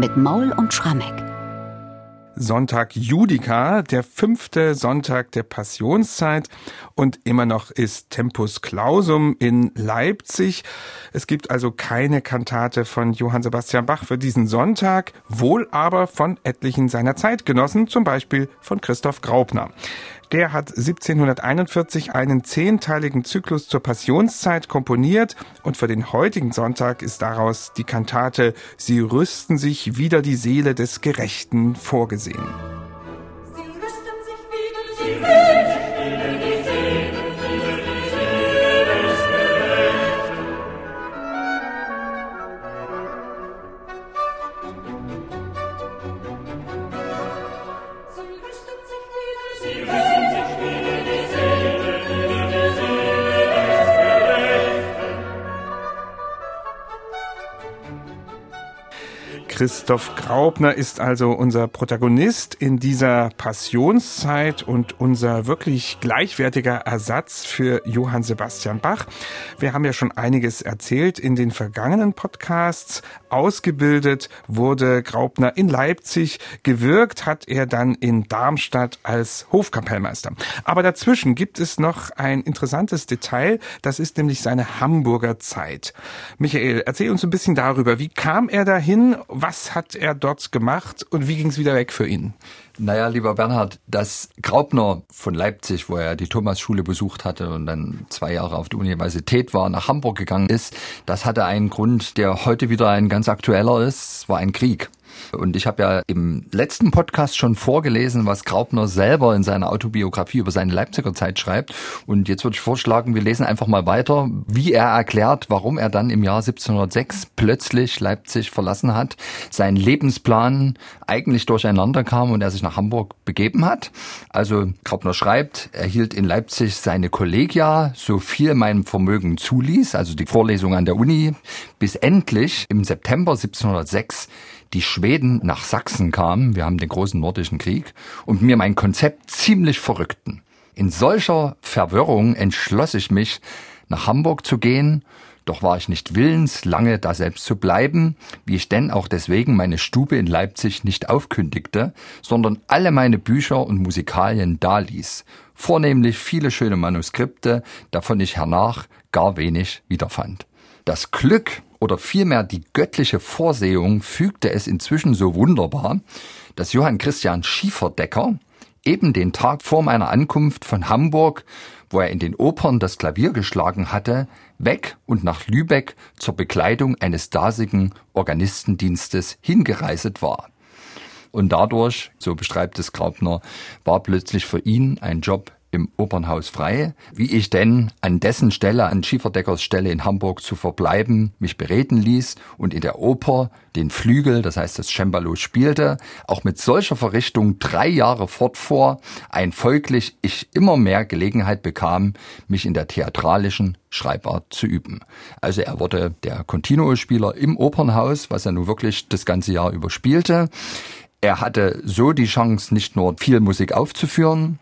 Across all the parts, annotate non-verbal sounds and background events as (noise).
mit Maul und Schrammeck. Sonntag Judica, der fünfte Sonntag der Passionszeit und immer noch ist Tempus Clausum in Leipzig. Es gibt also keine Kantate von Johann Sebastian Bach für diesen Sonntag, wohl aber von etlichen seiner Zeitgenossen, zum Beispiel von Christoph Graupner. Der hat 1741 einen zehnteiligen Zyklus zur Passionszeit komponiert und für den heutigen Sonntag ist daraus die Kantate Sie rüsten sich wieder die Seele des Gerechten vorgesehen. Sie rüsten sich wieder die Seele Christoph Graupner ist also unser Protagonist in dieser Passionszeit und unser wirklich gleichwertiger Ersatz für Johann Sebastian Bach. Wir haben ja schon einiges erzählt in den vergangenen Podcasts. Ausgebildet wurde Graupner in Leipzig, gewirkt hat er dann in Darmstadt als Hofkapellmeister. Aber dazwischen gibt es noch ein interessantes Detail, das ist nämlich seine Hamburger Zeit. Michael, erzähl uns ein bisschen darüber. Wie kam er dahin? Was hat er dort gemacht und wie ging es wieder weg für ihn? Naja, lieber Bernhard, dass Graupner von Leipzig, wo er die Thomasschule besucht hatte und dann zwei Jahre auf der Universität war, nach Hamburg gegangen ist, das hatte einen Grund, der heute wieder ein ganz aktueller ist. War ein Krieg. Und ich habe ja im letzten Podcast schon vorgelesen, was Graupner selber in seiner Autobiografie über seine Leipziger Zeit schreibt. Und jetzt würde ich vorschlagen, wir lesen einfach mal weiter, wie er erklärt, warum er dann im Jahr 1706 plötzlich Leipzig verlassen hat, sein Lebensplan eigentlich durcheinander kam und er sich nach Hamburg begeben hat. Also Graupner schreibt, er hielt in Leipzig seine Kollegia, so viel meinem Vermögen zuließ, also die Vorlesung an der Uni, bis endlich im September 1706 die Schweden nach Sachsen kamen, wir haben den großen nordischen Krieg, und mir mein Konzept ziemlich verrückten. In solcher Verwirrung entschloss ich mich, nach Hamburg zu gehen, doch war ich nicht willens, lange da selbst zu bleiben, wie ich denn auch deswegen meine Stube in Leipzig nicht aufkündigte, sondern alle meine Bücher und Musikalien daließ, vornehmlich viele schöne Manuskripte, davon ich hernach gar wenig wiederfand. Das Glück oder vielmehr die göttliche Vorsehung fügte es inzwischen so wunderbar, dass Johann Christian Schieferdecker eben den Tag vor meiner Ankunft von Hamburg, wo er in den Opern das Klavier geschlagen hatte, weg und nach Lübeck zur Bekleidung eines dasigen Organistendienstes hingereiset war. Und dadurch, so beschreibt es Graupner, war plötzlich für ihn ein Job im Opernhaus frei, wie ich denn an dessen Stelle, an Schieferdeckers Stelle in Hamburg zu verbleiben, mich bereden ließ und in der Oper den Flügel, das heißt das Cembalo spielte, auch mit solcher Verrichtung drei Jahre fortfuhr, ein folglich ich immer mehr Gelegenheit bekam, mich in der theatralischen Schreibart zu üben. Also er wurde der Continuo-Spieler im Opernhaus, was er nun wirklich das ganze Jahr überspielte. Er hatte so die Chance, nicht nur viel Musik aufzuführen,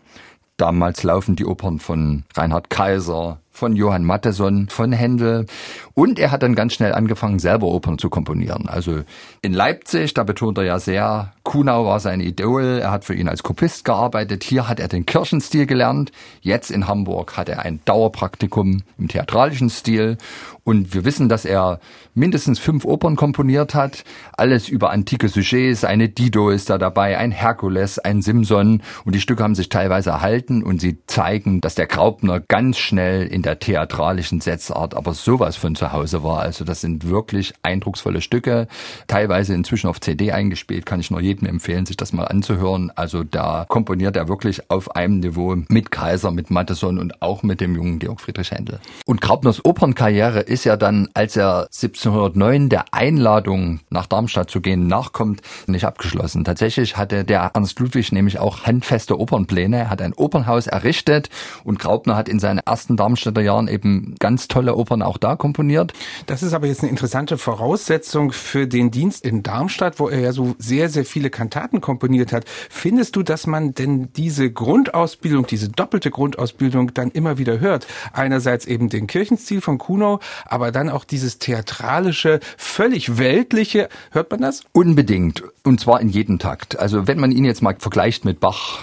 Damals laufen die Opern von Reinhard Kaiser, von Johann Matteson, von Händel. Und er hat dann ganz schnell angefangen, selber Opern zu komponieren. Also in Leipzig, da betont er ja sehr, Kunau war sein Idol. Er hat für ihn als Kopist gearbeitet. Hier hat er den Kirchenstil gelernt. Jetzt in Hamburg hat er ein Dauerpraktikum im theatralischen Stil. Und wir wissen, dass er mindestens fünf Opern komponiert hat. Alles über antike Sujets. Eine Dido ist da dabei, ein Herkules, ein Simson. Und die Stücke haben sich teilweise erhalten und sie zeigen, dass der Graupner ganz schnell in der theatralischen Setzart aber sowas von zu Hause war. Also das sind wirklich eindrucksvolle Stücke. Teilweise inzwischen auf CD eingespielt. Kann ich nur jedem empfehlen, sich das mal anzuhören. Also da komponiert er wirklich auf einem Niveau mit Kaiser, mit Matteson und auch mit dem jungen Georg Friedrich Händel. Und Graupners Opernkarriere ist ja dann, als er 1709 der Einladung nach Darmstadt zu gehen nachkommt, nicht abgeschlossen. Tatsächlich hatte der Ernst Ludwig nämlich auch handfeste Opernpläne. Er hat ein Opernhaus errichtet und Graupner hat in seinen ersten Darmstädter Jahren eben ganz tolle Opern auch da komponiert. Das ist aber jetzt eine interessante Voraussetzung für den Dienst in Darmstadt, wo er ja so sehr, sehr viele viele Kantaten komponiert hat. Findest du, dass man denn diese Grundausbildung, diese doppelte Grundausbildung dann immer wieder hört? Einerseits eben den Kirchenstil von Kuno, aber dann auch dieses theatralische, völlig weltliche. Hört man das? Unbedingt. Und zwar in jedem Takt. Also wenn man ihn jetzt mal vergleicht mit Bach,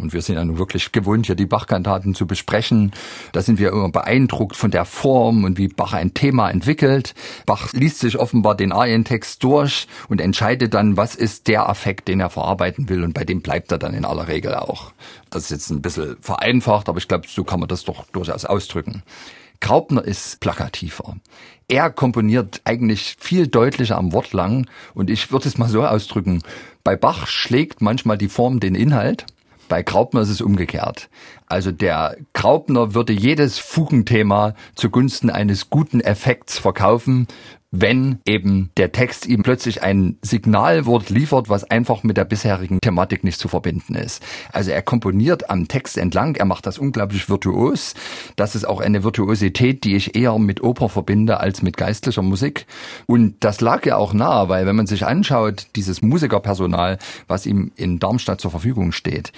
und wir sind ja nun wirklich gewohnt, hier die Bach-Kantaten zu besprechen. Da sind wir immer beeindruckt von der Form und wie Bach ein Thema entwickelt. Bach liest sich offenbar den Arientext durch und entscheidet dann, was ist der Affekt, den er verarbeiten will. Und bei dem bleibt er dann in aller Regel auch. Das ist jetzt ein bisschen vereinfacht, aber ich glaube, so kann man das doch durchaus ausdrücken. Graupner ist plakativer. Er komponiert eigentlich viel deutlicher am Wort lang und ich würde es mal so ausdrücken. Bei Bach schlägt manchmal die Form den Inhalt bei Graupner ist es umgekehrt. Also der Graupner würde jedes Fugenthema zugunsten eines guten Effekts verkaufen, wenn eben der Text ihm plötzlich ein Signalwort liefert, was einfach mit der bisherigen Thematik nicht zu verbinden ist. Also er komponiert am Text entlang, er macht das unglaublich virtuos. Das ist auch eine Virtuosität, die ich eher mit Oper verbinde als mit geistlicher Musik. Und das lag ja auch nahe, weil wenn man sich anschaut, dieses Musikerpersonal, was ihm in Darmstadt zur Verfügung steht,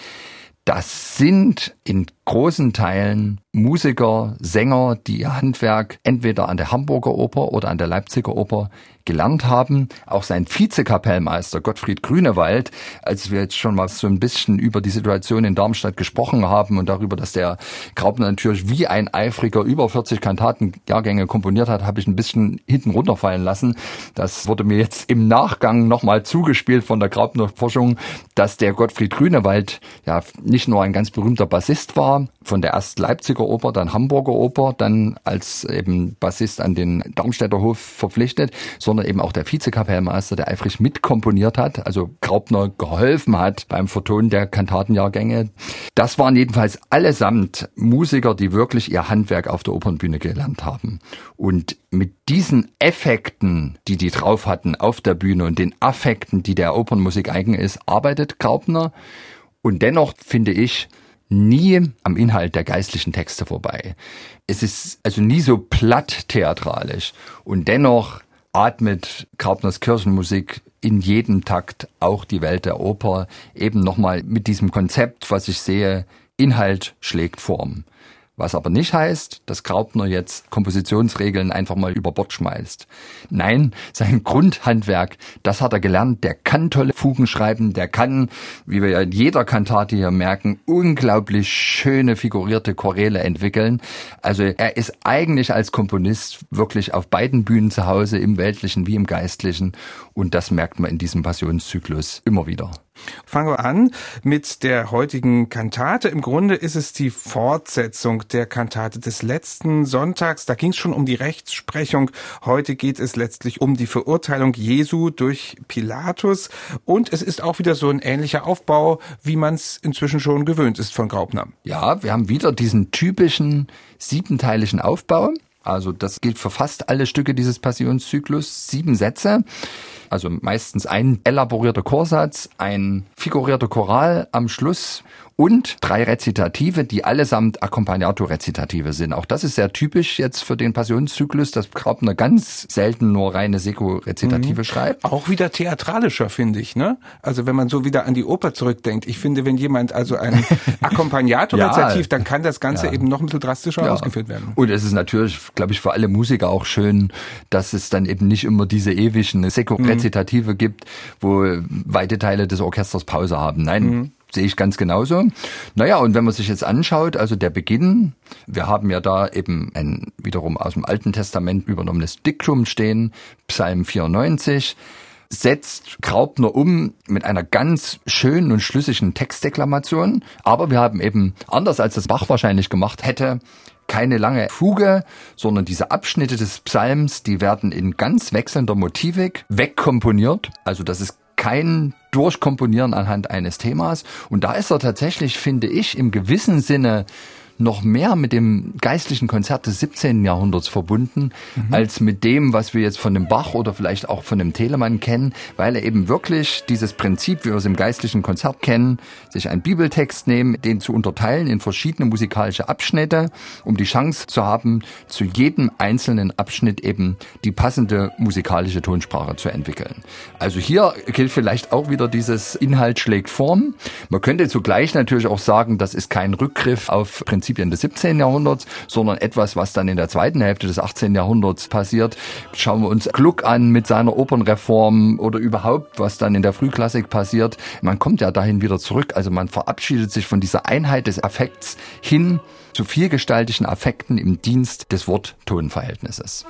das sind in großen Teilen Musiker, Sänger, die ihr Handwerk entweder an der Hamburger Oper oder an der Leipziger Oper gelernt haben. Auch sein Vizekapellmeister Gottfried Grünewald, als wir jetzt schon mal so ein bisschen über die Situation in Darmstadt gesprochen haben und darüber, dass der Graupner natürlich wie ein eifriger über 40 Kantatenjahrgänge komponiert hat, habe ich ein bisschen hinten runterfallen lassen. Das wurde mir jetzt im Nachgang nochmal zugespielt von der Graupner Forschung, dass der Gottfried Grünewald ja nicht nur ein ganz berühmter Bassist war, von der erst Leipziger Oper, dann Hamburger Oper, dann als eben Bassist an den Darmstädter Hof verpflichtet, sondern eben auch der Vizekapellmeister, der eifrig mitkomponiert hat, also Graupner geholfen hat beim Vertonen der Kantatenjahrgänge. Das waren jedenfalls allesamt Musiker, die wirklich ihr Handwerk auf der Opernbühne gelernt haben. Und mit diesen Effekten, die die drauf hatten auf der Bühne und den Affekten, die der Opernmusik eigen ist, arbeitet Graupner. Und dennoch finde ich, nie am Inhalt der geistlichen Texte vorbei. Es ist also nie so platt theatralisch und dennoch atmet Graupners Kirchenmusik in jedem Takt auch die Welt der Oper eben nochmal mit diesem Konzept, was ich sehe, Inhalt schlägt Form. Was aber nicht heißt, dass Graupner jetzt Kompositionsregeln einfach mal über Bord schmeißt. Nein, sein Grundhandwerk, das hat er gelernt. Der kann tolle Fugen schreiben, der kann, wie wir ja in jeder Kantate hier merken, unglaublich schöne figurierte Choräle entwickeln. Also er ist eigentlich als Komponist wirklich auf beiden Bühnen zu Hause, im weltlichen wie im geistlichen. Und das merkt man in diesem Passionszyklus immer wieder. Fangen wir an mit der heutigen Kantate. Im Grunde ist es die Fortsetzung der Kantate des letzten Sonntags. Da ging es schon um die Rechtsprechung. Heute geht es letztlich um die Verurteilung Jesu durch Pilatus. Und es ist auch wieder so ein ähnlicher Aufbau, wie man es inzwischen schon gewöhnt ist von Graupner. Ja, wir haben wieder diesen typischen siebenteiligen Aufbau. Also das gilt für fast alle Stücke dieses Passionszyklus. Sieben Sätze also meistens ein elaborierter Chorsatz, ein figurierter Choral am Schluss und drei Rezitative, die allesamt Accompagnato-Rezitative sind. Auch das ist sehr typisch jetzt für den Passionszyklus, dass Graupner ganz selten nur reine Seko-Rezitative mhm. schreibt. Auch wieder theatralischer, finde ich, ne? Also wenn man so wieder an die Oper zurückdenkt. Ich finde, wenn jemand also ein (laughs) Accompagnato-Rezitativ, ja, dann kann das Ganze ja. eben noch ein bisschen drastischer ja. ausgeführt werden. Und es ist natürlich, glaube ich, für alle Musiker auch schön, dass es dann eben nicht immer diese ewigen Seko-Rezitative mhm. gibt, wo weite Teile des Orchesters Pause haben. Nein, mhm sehe ich ganz genauso. Naja, und wenn man sich jetzt anschaut, also der Beginn, wir haben ja da eben ein wiederum aus dem Alten Testament übernommenes Diktum stehen, Psalm 94 setzt Graupner um mit einer ganz schönen und schlüssigen Textdeklamation. Aber wir haben eben, anders als das Bach wahrscheinlich gemacht hätte, keine lange Fuge, sondern diese Abschnitte des Psalms, die werden in ganz wechselnder Motivik wegkomponiert. Also das ist kein Durchkomponieren anhand eines Themas. Und da ist er tatsächlich, finde ich, im gewissen Sinne noch mehr mit dem geistlichen Konzert des 17. Jahrhunderts verbunden, mhm. als mit dem, was wir jetzt von dem Bach oder vielleicht auch von dem Telemann kennen, weil er eben wirklich dieses Prinzip, wie wir es im geistlichen Konzert kennen, sich einen Bibeltext nehmen, den zu unterteilen in verschiedene musikalische Abschnitte, um die Chance zu haben, zu jedem einzelnen Abschnitt eben die passende musikalische Tonsprache zu entwickeln. Also hier gilt vielleicht auch wieder dieses Inhalt schlägt Form. Man könnte zugleich natürlich auch sagen, das ist kein Rückgriff auf Prinzipien des 17. Jahrhunderts, sondern etwas, was dann in der zweiten Hälfte des 18. Jahrhunderts passiert. Schauen wir uns Gluck an mit seiner Opernreform oder überhaupt, was dann in der Frühklassik passiert. Man kommt ja dahin wieder zurück. Also man verabschiedet sich von dieser Einheit des Affekts hin zu vielgestaltigen Affekten im Dienst des Wort-Ton-Verhältnisses.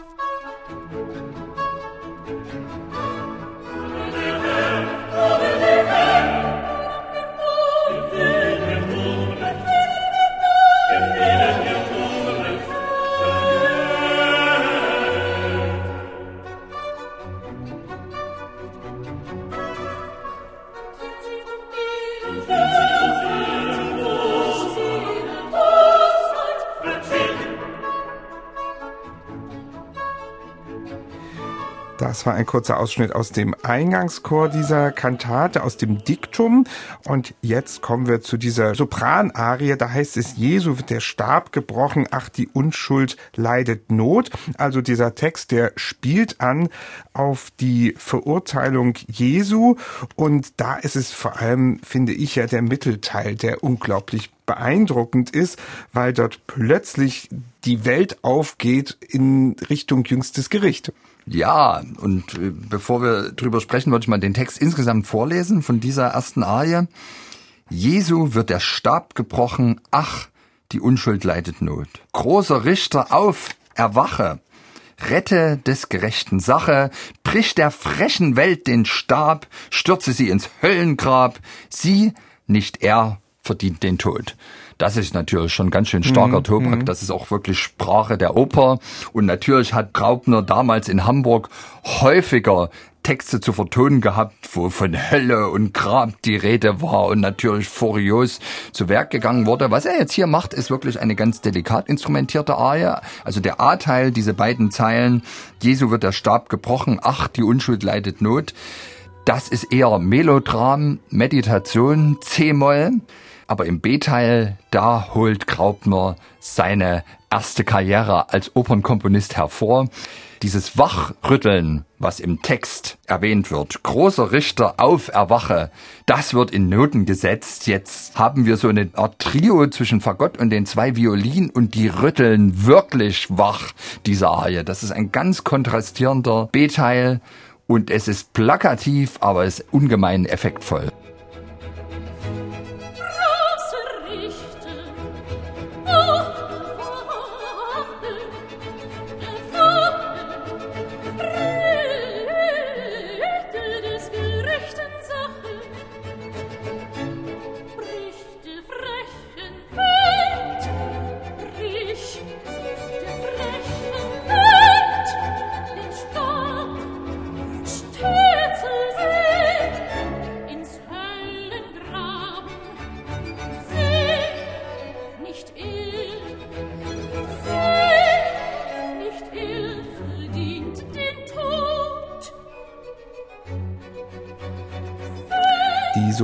Das war ein kurzer Ausschnitt aus dem Eingangschor dieser Kantate, aus dem Diktum. Und jetzt kommen wir zu dieser Sopranarie. Da heißt es, Jesu wird der Stab gebrochen, ach, die Unschuld leidet Not. Also dieser Text, der spielt an auf die Verurteilung Jesu. Und da ist es vor allem, finde ich ja, der Mittelteil, der unglaublich beeindruckend ist, weil dort plötzlich die Welt aufgeht in Richtung jüngstes Gericht. Ja, und äh, bevor wir drüber sprechen, würde ich mal den Text insgesamt vorlesen von dieser ersten Arie. Jesu wird der Stab gebrochen, ach, die Unschuld leidet Not. Großer Richter auf, erwache, rette des gerechten Sache, brich der frechen Welt den Stab, stürze sie ins Höllengrab, sie, nicht er, verdient den Tod. Das ist natürlich schon ganz schön starker mhm. Tobak. Mhm. Das ist auch wirklich Sprache der Oper. Und natürlich hat Graupner damals in Hamburg häufiger Texte zu vertonen gehabt, wo von Hölle und Grab die Rede war und natürlich furios zu Werk gegangen wurde. Was er jetzt hier macht, ist wirklich eine ganz delikat instrumentierte Arie. Also der A-Teil, diese beiden Zeilen, Jesu wird der Stab gebrochen, ach, die Unschuld leidet Not. Das ist eher Melodram, Meditation, C-Moll. Aber im B-Teil, da holt Graupner seine erste Karriere als Opernkomponist hervor. Dieses Wachrütteln, was im Text erwähnt wird, großer Richter auf Erwache, das wird in Noten gesetzt. Jetzt haben wir so eine Art Trio zwischen Fagott und den zwei Violinen und die rütteln wirklich wach, diese Arie. Das ist ein ganz kontrastierender B-Teil und es ist plakativ, aber es ist ungemein effektvoll.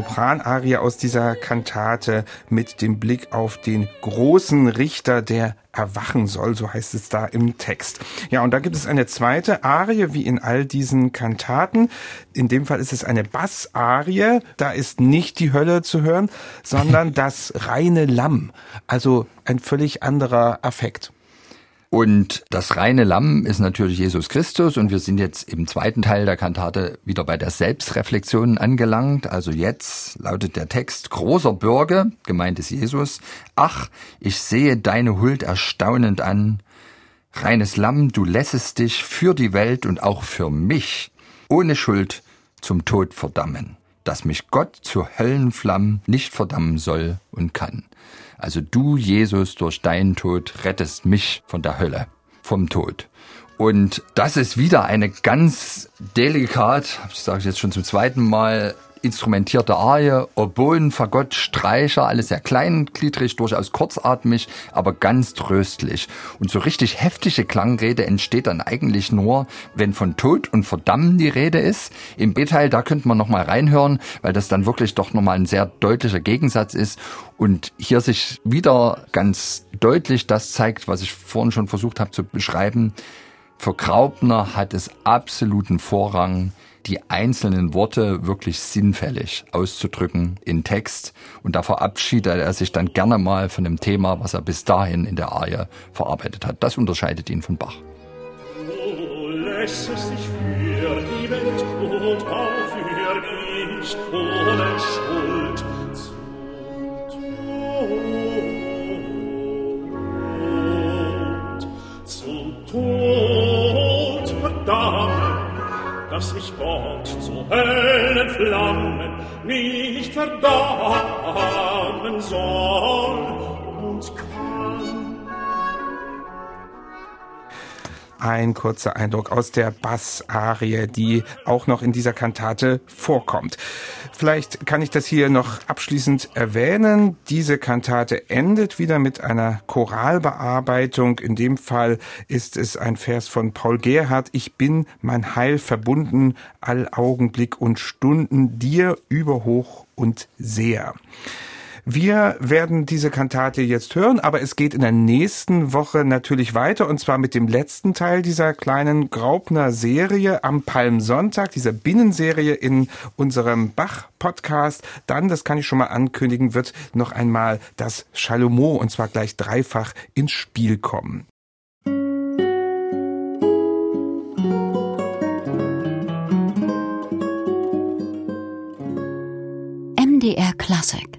Sopranarie aus dieser Kantate mit dem Blick auf den großen Richter, der erwachen soll, so heißt es da im Text. Ja, und da gibt es eine zweite Arie, wie in all diesen Kantaten. In dem Fall ist es eine Bassarie. Da ist nicht die Hölle zu hören, sondern (laughs) das reine Lamm. Also ein völlig anderer Affekt. Und das reine Lamm ist natürlich Jesus Christus und wir sind jetzt im zweiten Teil der Kantate wieder bei der Selbstreflexion angelangt. Also jetzt lautet der Text großer Bürger, gemeint ist Jesus, ach, ich sehe deine Huld erstaunend an. Reines Lamm, du lässest dich für die Welt und auch für mich ohne Schuld zum Tod verdammen, dass mich Gott zu Höllenflammen nicht verdammen soll und kann. Also du, Jesus, durch deinen Tod rettest mich von der Hölle, vom Tod. Und das ist wieder eine ganz delikat, ich sage jetzt schon zum zweiten Mal, instrumentierte Arie, Oboen, Fagott, Streicher, alles sehr kleingliedrig, durchaus kurzatmig, aber ganz tröstlich. Und so richtig heftige Klangrede entsteht dann eigentlich nur, wenn von Tod und Verdammen die Rede ist. Im B-Teil, da könnte man nochmal reinhören, weil das dann wirklich doch nochmal ein sehr deutlicher Gegensatz ist und hier sich wieder ganz deutlich das zeigt, was ich vorhin schon versucht habe zu beschreiben. Für Graupner hat es absoluten Vorrang, die einzelnen Worte wirklich sinnfällig auszudrücken in Text. Und da verabschiedet er sich dann gerne mal von dem Thema, was er bis dahin in der Arie verarbeitet hat. Das unterscheidet ihn von Bach. Oh, lässt es sich für die Welt und auch für mich daß ich Gott zu Höllenflammen nicht verdammen soll. Ein kurzer Eindruck aus der Bassarie, die auch noch in dieser Kantate vorkommt. Vielleicht kann ich das hier noch abschließend erwähnen. Diese Kantate endet wieder mit einer Choralbearbeitung. In dem Fall ist es ein Vers von Paul Gerhardt. Ich bin mein Heil verbunden, all Augenblick und Stunden dir überhoch und sehr. Wir werden diese Kantate jetzt hören, aber es geht in der nächsten Woche natürlich weiter und zwar mit dem letzten Teil dieser kleinen Graupner Serie am Palmsonntag, dieser Binnenserie in unserem Bach-Podcast. Dann, das kann ich schon mal ankündigen, wird noch einmal das Chalomo und zwar gleich dreifach ins Spiel kommen. MDR Classic